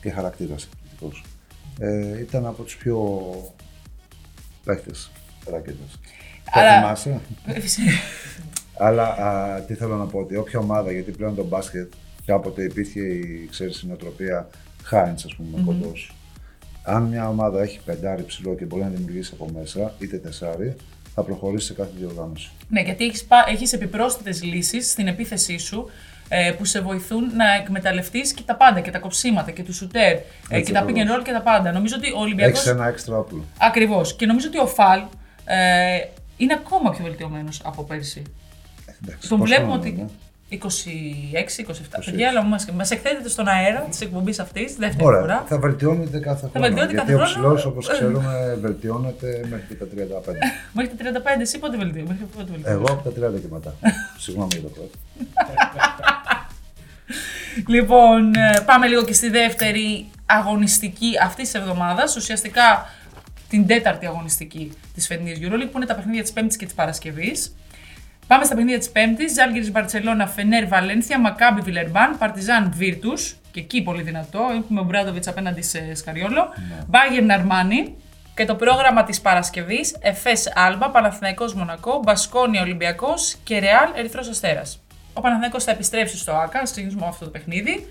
και χαρακτήρας εκπληκτικό. Ε, ήταν από τους πιο παίκτες ρακέτε. Αλλά... θυμάσαι; Αλλά α, τι θέλω να πω, ότι όποια ομάδα, γιατί πλέον το μπάσκετ κάποτε υπήρχε η, ξέρεις, η νοοτροπία Χάιντς, ας πούμε, mm-hmm. κοντός. Αν μια ομάδα έχει πεντάρι ψηλό και μπορεί να δημιουργήσει από μέσα, είτε τεσάρι, θα προχωρήσει σε κάθε διοργάνωση. Ναι, γιατί έχεις έχεις επιπρόσθετες λύσεις στην επίθεσή σου ε, που σε βοηθούν να εκμεταλλευτείς και τα πάντα, και τα κοψίματα και τους σουτέρ ε, και τα pick and roll και τα πάντα. Νομίζω ότι ο Ολυμπιακός. Έχεις ένα έξτρα όπλο. Ακριβώς. Και νομίζω ότι ο Φαλ ε, είναι ακόμα πιο βελτιωμένος από πέρσι. Εντάξει, Τον βλέπουμε ότι. Ναι. 26-27. Παιδιά, αλλά μας μας εκθέτεται στον αέρα της εκπομπής αυτής, δεύτερη Ωραία, φορά. Θα βελτιώνεται κάθε χρόνο. Θα βελτιώνεται γιατί κάθε ο ψηλός, όπως ξέρουμε, βελτιώνεται μέχρι τα 35. μέχρι τα 35, εσύ πότε βελτιώνεται. Εγώ από τα 30 και μετά. Συγγνώμη για το πρώτο. λοιπόν, ε, πάμε λίγο και στη δεύτερη αγωνιστική αυτής της εβδομάδας. Ουσιαστικά την τέταρτη αγωνιστική της φετινής EuroLeague που είναι τα παιχνίδια της Πέμπτης και της Παρασκευής. Πάμε στα παιχνίδια της Πέμπτης. Ζάλγκη Μπαρσελόνα, Φενέρ Βαλένθια, Μακάμπι Βιλερμπάν, Παρτιζάν Βίρτους. Και εκεί πολύ δυνατό. Έχουμε ο Μπράδοβιτ απέναντι σε Σκαριόλο. Μπάγερ Ναρμάνι. Και το πρόγραμμα της Παρασκευής, Εφές Άλμπα, Παναθηναϊκός Μονακό, Μπασκόνια Ολυμπιακός και Ρεάλ Ερυθρός Αστέρας. Ο Παναθηναϊκός θα επιστρέψει στο ΟΑΚΑ, ξεκινήσουμε αυτό το παιχνίδι.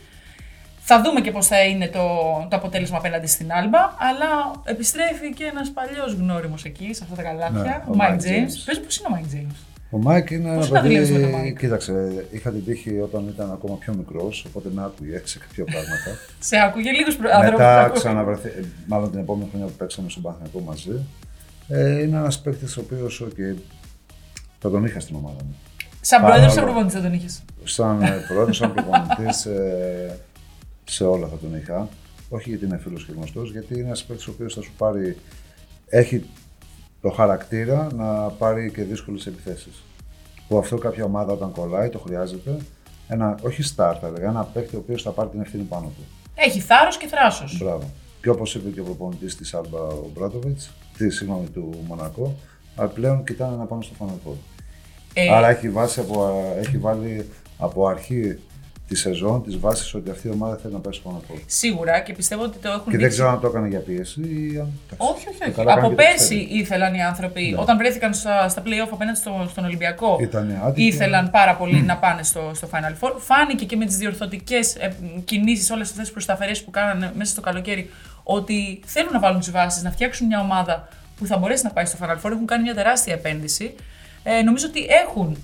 Θα δούμε και πώς θα είναι το, το αποτέλεσμα απέναντι στην Άλμπα. Αλλά επιστρέφει και ένας παλιός γνώριμος εκεί, σε αυτά τα καλάθια, ναι, ο Μάικ Τζέιμς. Πες πώς είναι ο Μάικ Τζέιμς; Ο Μάικ είναι ένα παιδί. Κοίταξε, είχα την τύχη όταν ήταν ακόμα πιο μικρός, οπότε με άκουγε σε κάποια πράγματα. σε άκουγε λίγο προ... Μετά ξαναβρεθεί, μάλλον την επόμενη χρονιά που παίξαμε στον Παναθηναϊκό μαζί. Ε, είναι ένας παίκτης ο οποίος okay, θα τον είχα στην ομάδα μου. Σαν πρόεδρος ή σαν προπονητής θα τον είχες. Σαν πρόεδρος, σαν προπονητής. Ε, σε όλα θα τον είχα. Όχι γιατί είναι φίλος και γνωστός, γιατί είναι ένας παίκτης ο οποίος θα σου πάρει. Έχει το χαρακτήρα να πάρει και δύσκολες επιθέσεις. Που αυτό κάποια ομάδα όταν κολλάει το χρειάζεται. Ένα, όχι start, θα έλεγα, ένα παίκτη ο οποίος θα πάρει την ευθύνη πάνω του. Έχει θάρρος και θράσος. Μπράβο. Και όπως είπε και ο προπονητής της Άλμπα ο Μπράτοβιτς, τη συγγνώμη του Μονακό, αλλά πλέον κοιτάνε να πάνε στο Final ε... Άρα έχει, βάσει από, έχει βάλει από αρχή τη σεζόν της βάσης ότι αυτή η ομάδα θέλει να πέσει πάνω από Σίγουρα και πιστεύω ότι το έχουν Και δεν ξέρω αν το έκανε για πίεση ή αν. Όχι, όχι. όχι. Από πέρσι ήθελαν οι άνθρωποι, ναι. όταν βρέθηκαν στα, στα playoff απέναντι στο, στον Ολυμπιακό, ήθελαν πάρα πολύ να πάνε στο, στο Final Four. Φάνηκε και με τις διορθωτικές ε, κινήσεις, όλες αυτές τις προσταφερές που κάνανε μέσα στο καλοκαίρι, ότι θέλουν να βάλουν τις βάσεις, να φτιάξουν μια ομάδα που θα μπορέσει να πάει στο Final Four. Έχουν κάνει μια τεράστια επένδυση. Ε, νομίζω ότι έχουν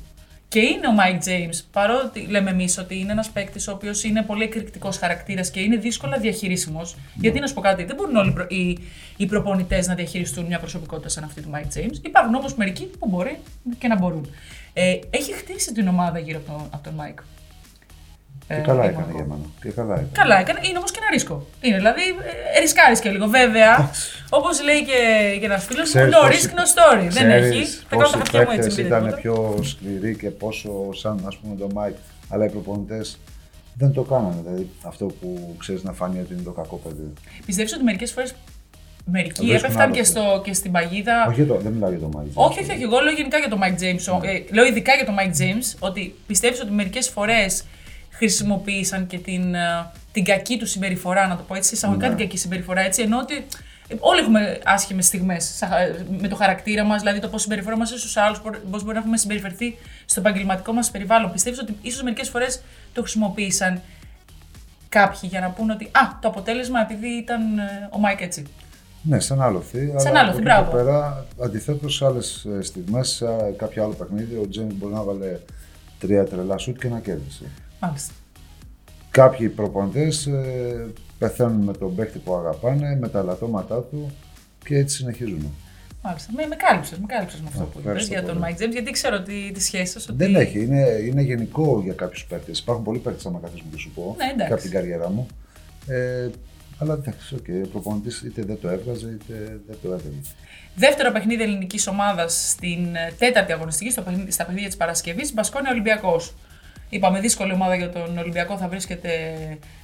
και είναι ο Mike James, παρότι λέμε εμείς ότι είναι ένας παίκτης ο οποίος είναι πολύ εκρηκτικός χαρακτήρας και είναι δύσκολα διαχειρίσιμος. Ναι. Γιατί να σου πω κάτι, δεν μπορούν όλοι οι, οι προπονητές να διαχειριστούν μια προσωπικότητα σαν αυτή του Mike James. Υπάρχουν όμω μερικοί που μπορεί και να μπορούν. Ε, έχει χτίσει την ομάδα γύρω από τον, από τον Mike. Και ε, καλά έκανε για μένα. Και καλά έκανε. Καλά έκανε. Είναι όμως και ένα ρίσκο. Είναι δηλαδή, ε, ρισκάρεις και λίγο. Βέβαια, όπως λέει και, και ένας φίλος, no risk, no story. Δεν έχει. Θα κάνω τα χαρτιά μου έτσι. Ήταν πιο σκληροί και πόσο σαν ας πούμε το Mike, αλλά οι προπονητές δεν το κάνανε. Δηλαδή αυτό που ξέρεις να φανεί ότι είναι το κακό παιδί. Πιστεύεις ότι μερικές φορές Μερικοί έπεφταν και, στο, και στην παγίδα; Όχι, το, δεν μιλάω για τον Mike James. Όχι, όχι, όχι. Εγώ λέω γενικά για τον Mike James. Ναι. Ε, λέω ειδικά για τον Mike James ότι πιστεύεις ότι μερικές φορές χρησιμοποίησαν και την, ε, την κακή τους συμπεριφορά, να το πω έτσι, εισαγωγικά ναι. την κακή συμπεριφορά, έτσι, ενώ ότι ε, όλοι έχουμε άσχημες στιγμές ε, με το χαρακτήρα μας, δηλαδή το πώς συμπεριφερόμαστε στους άλλους, πώς μπορεί να έχουμε συμπεριφερθεί στο επαγγελματικό μας περιβάλλον. Πιστεύεις ότι ίσως μερικές φορές το χρησιμοποίησαν κάποιοι για να πούνε ότι Α, το αποτέλεσμα επειδή ήταν ο Μάικ έτσι. Ναι, σαν άλλοθι. Σαν άλλοθι, μπράβο. Πέρα, αντιθέτως, σε άλλες στιγμές, σε κάποιο άλλο παιχνίδι, ο Τζέιμ μπορεί να βάλε τρία τρελά σουτ και να κέρδισε. Μάλιστα. Κάποιοι προπονητές ε, πεθαίνουν με τον παίχτη που αγαπάνε, με τα λατώματά του και έτσι συνεχίζουν. Μάλιστα. Με, με κάλυψες με, κάλυψες με αυτό που είπες για τον Mike James, γιατί ξέρω ότι τη σχέση σας. Δεν έχει. Είναι, είναι γενικό για κάποιους παίχτε. Υπάρχουν πολλοί παίχτε, άμα καθίσουμε και σου πω, ναι, και από την καριέρα μου. Ε, αλλά εντάξει, okay, ο προπονητής είτε δεν το έβγαζε είτε δεν το έβγαζε. Δεύτερο παιχνίδι ελληνικής ομάδας στην ε, τέταρτη αγωνιστική, στο παιχνίδι, στα παιχνίδια της Παρασκευής, Μπασκόνια Ολυμπιακός. Είπαμε δύσκολη ομάδα για τον Ολυμπιακό, θα βρίσκεται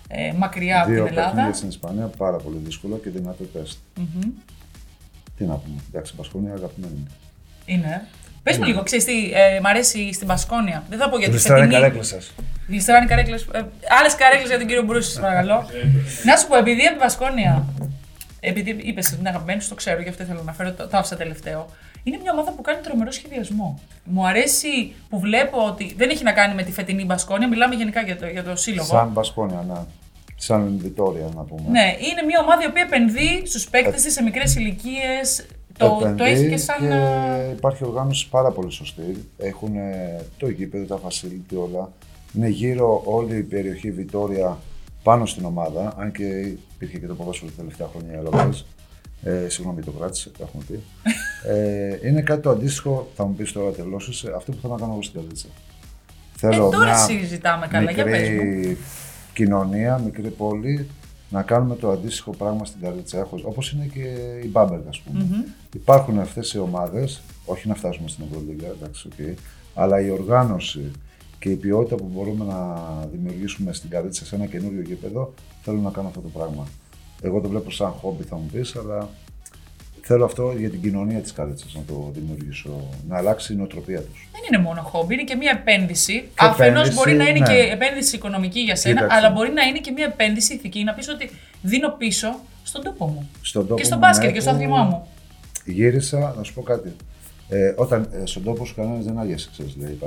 ε, μακριά από την Ελλάδα. Δύο στην Ισπανία, πάρα πολύ δύσκολο και δυνατό τεστ. Mm-hmm. Τι να πούμε, εντάξει, Πασκόνια αγαπημένη. Είναι. Πες μου λίγο, ξέρεις τι, ε, μ' αρέσει στην Πασκόνια. Δεν θα πω γιατί. Γλιστράνε καρέκλες σας. Γλιστράνε καρέκλες. Ε, Άλλες καρέκλες για τον κύριο Μπρούση, παρακαλώ. να σου πω, επειδή από την Πασκόνια. Επειδή είπες την αγαπημένη σου, το ξέρω, γι' αυτό θέλω να φέρω το, το άφησα τελευταίο είναι μια ομάδα που κάνει τρομερό σχεδιασμό. Μου αρέσει που βλέπω ότι δεν έχει να κάνει με τη φετινή Μπασκόνια, μιλάμε γενικά για το, για το σύλλογο. Σαν Μπασκόνια, ναι. Σαν Βιτόρια, να πούμε. Ναι, είναι μια ομάδα η οποία επενδύει στους παίκτες της σε μικρές ηλικίες. Το, το έχει και σαν. Και υπάρχει οργάνωση πάρα πολύ σωστή. Έχουν το γήπεδο, τα facility όλα. Είναι γύρω όλη η περιοχή Βιτόρια πάνω στην ομάδα. Αν και υπήρχε και το ποδόσφαιρο τα τελευταία χρόνια οι ε, συγγνώμη, το κράτησε, το έχουμε πει. ε, είναι κάτι το αντίστοιχο, θα μου πεις τώρα τελώσει, αυτό που θέλω να κάνω εγώ στην Καλίτσα. Θέλω ε, τώρα μια συζητάμε καλά, μικρή για κοινωνία, μικρή πόλη, να κάνουμε το αντίστοιχο πράγμα στην Καλίτσα. Όπως είναι και η Μπάμπερ, ας πούμε. Mm-hmm. Υπάρχουν αυτές οι ομάδες, όχι να φτάσουμε στην Ευρωλίγα, εντάξει, okay, αλλά η οργάνωση και η ποιότητα που μπορούμε να δημιουργήσουμε στην Καλίτσα σε ένα καινούριο γήπεδο, θέλω να κάνω αυτό το πράγμα. Εγώ το βλέπω σαν χόμπι, θα μου πεις, αλλά θέλω αυτό για την κοινωνία της κάλετσας να το δημιουργήσω, να αλλάξει η νοοτροπία τους. Δεν είναι μόνο χόμπι, είναι και μια επένδυση. Αφενός μπορεί να είναι ναι. και επένδυση οικονομική για σένα, αλλά μπορεί να είναι και μια επένδυση ηθική. Να πεις ότι δίνω πίσω στον τόπο μου. Στον τόπο και στο μπάσκετ ναι, και στο άθλημά μου. Γύρισα, να σου πω κάτι. Ε, όταν ε, στον τόπο σου κανένας δεν άγιασε, ξέρεις, λέει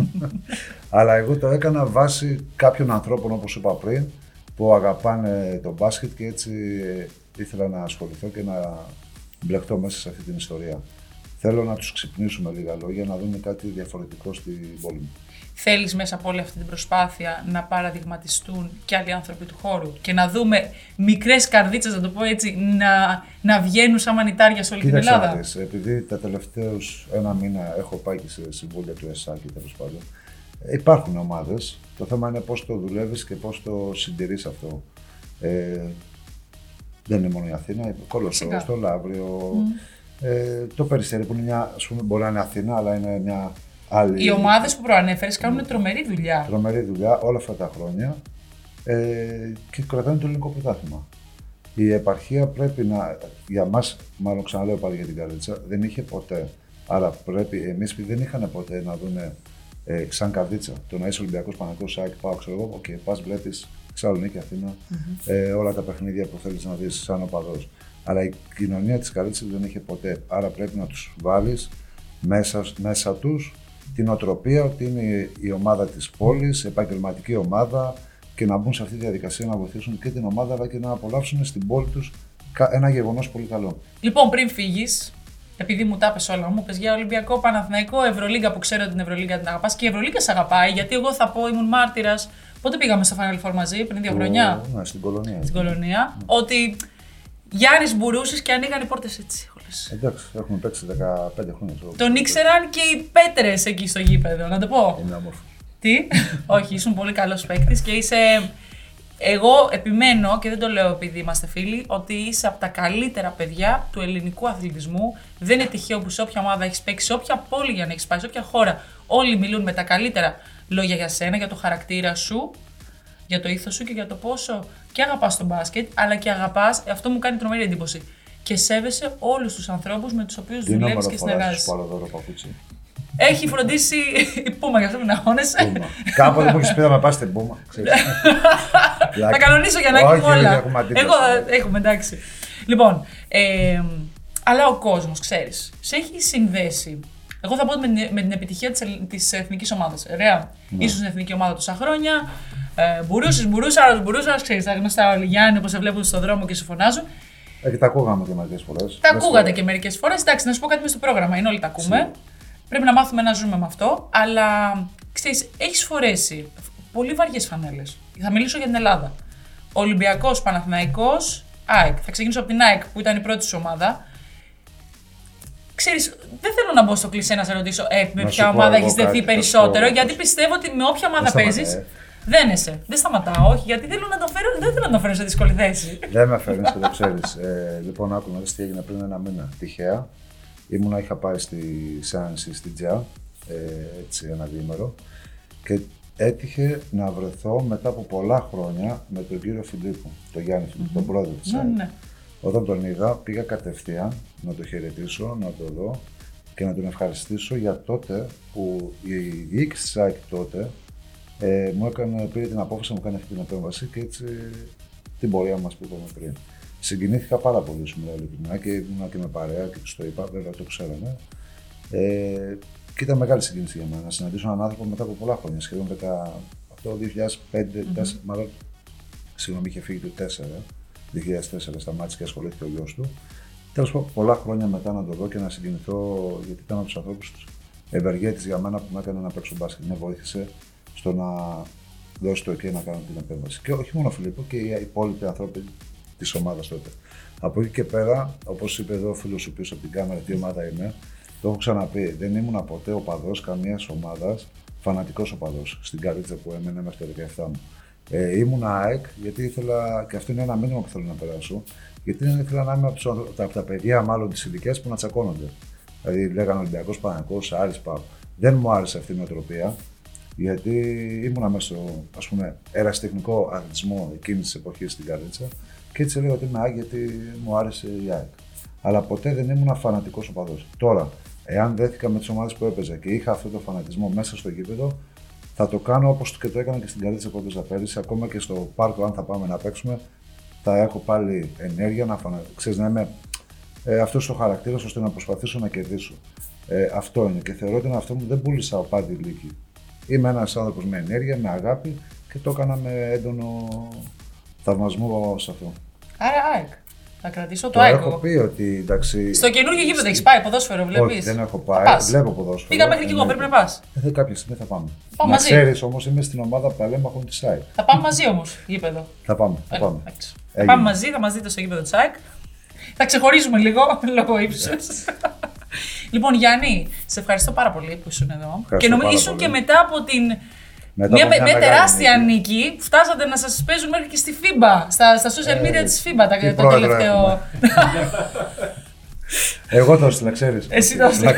Αλλά εγώ το έκανα βάσει κάποιων ανθρώπων, όπως είπα πριν, που αγαπάνε το μπάσκετ και έτσι ήθελα να ασχοληθώ και να μπλεχτώ μέσα σε αυτή την ιστορία. Θέλω να τους ξυπνήσουμε λίγα λόγια, να δούμε κάτι διαφορετικό στην πόλη μου. Θέλεις μέσα από όλη αυτή την προσπάθεια να παραδειγματιστούν και άλλοι άνθρωποι του χώρου και να δούμε μικρές καρδίτσες, να το πω έτσι, να, να βγαίνουν σαν μανιτάρια σε όλη Κοίταξε την Ελλάδα; επειδή τα τελευταίους ένα μήνα έχω πάει και σε συμβούλια του ΕΣΑ και τέλος πάντων, Υπάρχουν ομάδες. Το θέμα είναι πώς το δουλεύεις και πώς το συντηρείς αυτό. Ε, δεν είναι μόνο η Αθήνα, η Κολοσσό, το Λαύριο, ε, το Περιστέρι που είναι μια, ας πούμε, μπορεί να είναι Αθήνα, αλλά είναι μια άλλη. Οι ομάδες που προανέφερες κάνουν τρομερή δουλειά. Τρομερή δουλειά όλα αυτά τα χρόνια ε, και κρατάνε το ελληνικό πρωτάθλημα. Η επαρχία πρέπει να, για μας, μάλλον ξαναλέω πάλι για την Καρδίτσα, δεν είχε ποτέ. Άρα πρέπει, εμείς που δεν είχαν ποτέ να δουν ε, σαν καρδίτσα το να είσαι Ολυμπιακός Παναγό Σάκ, πάω, ξέρω εγώ, και πας βλέπεις Θεσσαλονίκη, Αθήνα, ε, όλα τα παιχνίδια που θέλεις να δεις σαν οπαδός. Αλλά η κοινωνία της καρδίτσα δεν είχε ποτέ. Άρα πρέπει να τους βάλεις μέσα, μέσα τους την οτροπία ότι είναι η ομάδα της πόλης, επαγγελματική ομάδα και να μπουν σε αυτή τη διαδικασία να βοηθήσουν και την ομάδα αλλά και να απολαύσουν στην πόλη τους ένα γεγονός πολύ καλό. Λοιπόν, πριν φύγεις, επειδή μου τα πες όλα, μου πες για Ολυμπιακό, Παναθηναϊκό, Ευρωλίγκα που ξέρω την Ευρωλίγκα την αγαπάς και η Ευρωλίγκα σε αγαπάει, γιατί εγώ θα πω, ήμουν μάρτυρας. Πότε πήγαμε στο Final Four μαζί, πριν δύο χρόνια; Ναι, στην κολονία. Στην κολονία. Ότι Γιάννης μπορούσε και ανοίγαν οι πόρτες έτσι. Εντάξει, έχουμε παίξει 15 χρόνια. Τον ήξεραν και οι πέτρες εκεί στο γήπεδο, να το πω. Είναι όμορφο. Τι, όχι, ήσουν πολύ καλός παίκτης και είσαι. Εγώ επιμένω και δεν το λέω επειδή είμαστε φίλοι, ότι είσαι από τα καλύτερα παιδιά του ελληνικού αθλητισμού. Δεν είναι τυχαίο που σε όποια ομάδα έχεις παίξει, σε όποια πόλη για να έχεις πάει, σε όποια χώρα, όλοι μιλούν με τα καλύτερα λόγια για σένα, για το χαρακτήρα σου, για το ήθος σου και για το πόσο και αγαπάς τον μπάσκετ, αλλά και αγαπάς, αυτό μου κάνει τρομερή εντύπωση. Και σέβεσαι όλους τους ανθρώπους με τους οποίους δουλεύεις και συνεργάζεσαι. Έχει φροντίσει η Πούμα για αυτό που να αγώνεσαι. Κάποτε μου έχεις πει να με πας στην Πούμα. Θα κανονίσω για να έχουμε όλα. Εγώ έχουμε εντάξει. Λοιπόν, ε, αλλά ο κόσμος, ξέρεις, σε έχει συνδέσει. Εγώ θα πω με, την επιτυχία της εθνικής ομάδας. Ωραία. Ναι. Ήσουν στην εθνική ομάδα τόσα χρόνια. Ε, μπορούσε, μπορούσε, άλλο μπορούσε. Ξέρεις, τα γνωστά όλοι Γιάννη, όπως σε βλέπουν στον δρόμο και σε φωνάζουν. Ε, και τα ακούγαμε και μερικές φορές. Τα ακούγατε και μερικές φορές. Εντάξει, να σου πω κάτι μες στο πρόγραμμα. Είναι όλοι τα ακούμε. Πρέπει να μάθουμε να ζούμε με αυτό. Αλλά ξέρεις, έχεις φορέσει πολύ βαριές φανέλες. Θα μιλήσω για την Ελλάδα. Ολυμπιακός, Παναθηναϊκός, ΑΕΚ. Θα ξεκινήσω από την ΑΕΚ που ήταν η πρώτη σου ομάδα. Ξέρεις, δεν θέλω να μπω στο κλεισέ να σε ρωτήσω ε, με ποια ομάδα έχεις δεθεί περισσότερο, γιατί πιστεύω ότι με όποια ομάδα παίζεις. Δεν είσαι. Δεν σταματάω, όχι, γιατί θέλω να το φέρω, δεν θέλω να το φέρω σε δύσκολη θέση. Δεν με φέρνεις και το ξέρεις. Ε, λοιπόν, άκου να δεις τι έγινε πριν ένα μήνα. Τυχαία. Ήμουνα, είχα πάει στη Σάνση στη Τζα, ε, έτσι ένα διήμερο. Και έτυχε να βρεθώ μετά από πολλά χρόνια με τον κύριο Φιλίππου, τον Γιάννη Φιλίππου, mm-hmm. τον πρόεδρο της ναι, ναι. Όταν τον είδα, πήγα κατευθείαν να το χαιρετήσω, να το δω και να τον ευχαριστήσω για τότε που η διοίκηση της ΑΕΚ τότε ε, μου έκανε, πήρε την απόφαση να μου κάνει αυτή την επέμβαση και έτσι την πορεία μας που είπαμε πριν. Συγκινήθηκα πάρα πολύ σου μιλάω ειλικρινά και ήμουν και με παρέα και τους το είπα, βέβαια το ξέρανε. Ε, και ήταν μεγάλη συγκίνηση για μένα να συναντήσω έναν άνθρωπο μετά από πολλά χρόνια, σχεδόν 10, από το 2005, mm-hmm. μάλλον, συγγνώμη, είχε φύγει το 2004, 2004 σταμάτησε και ασχολήθηκε ο γιος του. Τέλος πάντων, πολλά χρόνια μετά να το δω και να συγκινηθώ, γιατί ήταν από τους ανθρώπους ευεργέτης για μένα που με έκανε να παίξω μπάσκετ. Με βοήθησε στο να δώσει το εκεί να κάνω την επέμβαση. Και όχι μόνο ο Φιλίππο και οι υπόλοιποι άνθρωποι της ομάδας τότε. Από εκεί και πέρα, όπως είπε εδώ ο φίλος σου πίσω από την κάμερα, τι ομάδα είμαι, το έχω ξαναπεί. Δεν ήμουν ποτέ οπαδό καμίας ομάδας, φανατικός οπαδό στην καρδίτσα που έμενε μέχρι το 17 μου. Ε, ήμουν ΑΕΚ γιατί ήθελα, και αυτό είναι ένα μήνυμα που θέλω να περάσω, γιατί δεν ήθελα να είμαι από, από τα παιδιά μάλλον της ηλικίας που να τσακώνονται. Δηλαδή λέγανε Ολυμπιακός Παναγικός, Άρης Πάο. Δεν μου άρεσε αυτή η νοοτροπία, γιατί ήμουνα μέσα στο ας πούμε, ερασιτεχνικό αθλητισμό εκείνης της εποχής στην Καρδίτσα και έτσι έλεγα ότι είμαι ΑΕΚ γιατί μου άρεσε η ΑΕΚ. Αλλά ποτέ δεν ήμουν φανατικός οπαδός. Τώρα, εάν δέθηκα με τις ομάδες που έπαιζα και είχα αυτό το φανατισμό μέσα στο γήπεδο, θα το κάνω όπως και το έκανα και στην Καρδίτσα που έπαιζα πέρυσι. Ακόμα και στο πάρκο, αν θα πάμε να παίξουμε, θα έχω πάλι ενέργεια να, φανα... Ξέρεις, να είμαι ε, αυτός ο χαρακτήρας ώστε να προσπαθήσω να κερδίσω. Ε, αυτό είναι και θεωρώ ότι είναι αυτό μου δεν πούλησα πάδι λύκη. Είμαι ένας άνθρωπος με ενέργεια, με αγάπη και το έκανα με έντονο θαυμασμό σε αυτό. Άρα ΑΕΚ. Θα κρατήσω το ΑΕΚ. Έχω πει ότι εντάξει. Στο καινούργιο γήπεδο έχεις πάει ποδόσφαιρο, βλέπεις. Όχι, δεν έχω πάει. Πας. Βλέπω ποδόσφαιρο. Πήγα μέχρι και εγώ, πρέπει να πας. Ε, κάποια στιγμή θα πάμε. Πάμε να ξέρεις όμως, είμαι στην ομάδα παλέμαχων τη ΑΕΚ. Θα πάμε μαζί όμως, γήπεδο. Θα πάμε. Θα πάμε. θα πάμε μαζί, θα μας δείτε στο γήπεδο της ΑΕΚ. Θα ξεχωρίζουμε λίγο λόγω ύψους. λοιπόν, Γιάννη, σε ευχαριστώ πάρα πολύ που ήσουν εδώ. Ευχαριστώ και νομίζω πάρα ήσουν πολύ. και μετά από την. Μετά μια, από μια μια μεγάλη τεράστια νίκη. νίκη. Φτάσατε να σας παίζουν μέχρι και στη FIBA, στα, στα social media Ε, της FIBA τα, τι το πρόεδρο τελευταίο. έχουμε. Εγώ το έστειλα, ξέρεις. Εσύ το έστειλες.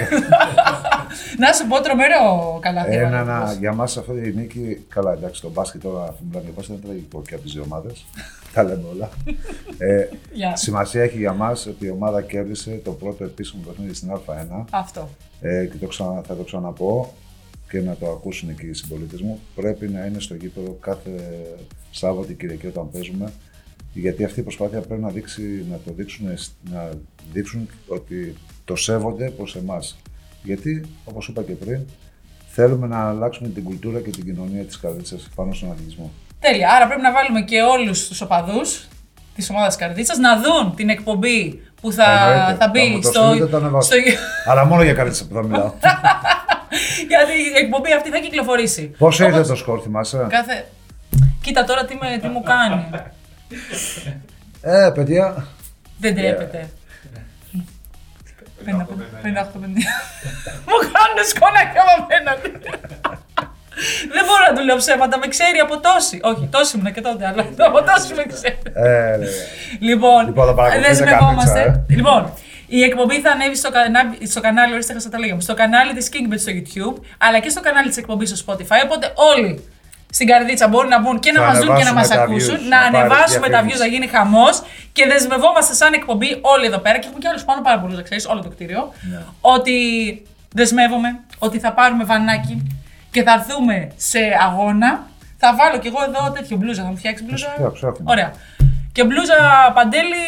να σου πω τρομερό καλάθι. Ένα, έβαλε να, αυτός. για μας αυτή η νίκη, καλά εντάξει, το μπάσκετ τώρα, αφού μιλάμε για μπάσκετ, είναι τραγικό και από τις δύο ομάδες. Τα λέμε όλα. ε, Γεια. σημασία έχει για μας ότι η ομάδα κέρδισε το πρώτο επίσημο παιχνίδι στην Α1 Αυτό. ε, και το ξανα, θα το ξαναπώ και να το ακούσουν και οι συμπολίτες μου. Πρέπει να είναι στο γήπεδο κάθε Σάββατο και Κυριακή όταν παίζουμε. Γιατί αυτή η προσπάθεια πρέπει να, δείξει, να το δείξουν, να δείξουν ότι το σέβονται προς εμάς. Γιατί, όπως είπα και πριν, θέλουμε να αλλάξουμε την κουλτούρα και την κοινωνία της Καρδίτσας πάνω στον αθλητισμό. Τέλεια. Άρα πρέπει να βάλουμε και όλους τους οπαδούς της ομάδας Καρδίτσας να δουν την εκπομπή που θα, Εννοείται. θα μπει μου το στο. στείλετε, το ανεβάσω. στο... Αλλά μόνο για Καρδίτσα που θα μιλάω. Γιατί η εκπομπή αυτή θα κυκλοφορήσει. Πόσο Όπως ήρθε το σκορ, θυμάσαι. Κάθε... Κοίτα τώρα τι, με, τι μου κάνει. Ε, παιδιά, Δεν τρέπεται. 58, 58, 59. Μου κάνουν σκόνακια από απέναντι. Δεν μπορώ να του λέω ψέματα, με ξέρει από τόση. Όχι, τόση ήμουν και τότε, αλλά από τόση με ξέρει. ε, ρε. Λοιπόν, Λοιπόν, θα παρακολουθείτε δεσμευόμαστε. κάμετσα, Λοιπόν, η εκπομπή θα ανέβει στο, κανα... στο κανάλι, ορίστε, έχασα τα λόγια μου, στο κανάλι της Kingbet στο YouTube, αλλά και στο κανάλι της εκπομπής στο Spotify, οπότε όλοι στην καρδίτσα μπορούν να μπουν και να Θα μας δουν και να μας ανεβάσουμε τα ακούσουν, views, να να πάρει ανεβάσουμε τα views, διαφήμιση. να γίνει χαμός και δεσμευόμαστε σαν εκπομπή όλοι εδώ πέρα και έχουμε και άλλους πάνω πάρα πολλούς, να ξέρεις, όλο το κτίριο, Ναι. ότι δεσμεύομαι ότι θα πάρουμε βανάκι και θα έρθουμε σε αγώνα. Θα βάλω κι εγώ εδώ τέτοιο μπλούζα, θα μου φτιάξει μπλούζα. φτιάξω, έχουμε. Ωραία. Και μπλούζα παντέλη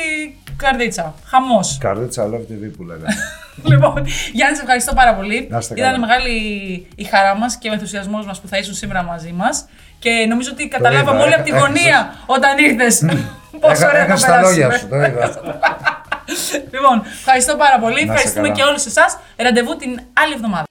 καρδίτσα. Χαμός. Καρδίτσα Love TV που λέγανε. λοιπόν, Γιάννη, σε ευχαριστώ πάρα πολύ. Να είστε Ήταν καλά. μεγάλη η χαρά μας και ο ενθουσιασμός μας που θα ήσουν σήμερα μαζί μας. Και νομίζω ότι καταλάβαμε είδα, όλοι από τη έχασες. γωνία όταν ήρθες. Πόσο Έχα- ωραία θα έχασε τα λόγια περάσουμε. σου, το είδα. Λοιπόν, ευχαριστώ πάρα πολύ. είστε Ευχαριστούμε καλά. και όλους εσάς. Ραντεβού την άλλη εβδομάδα.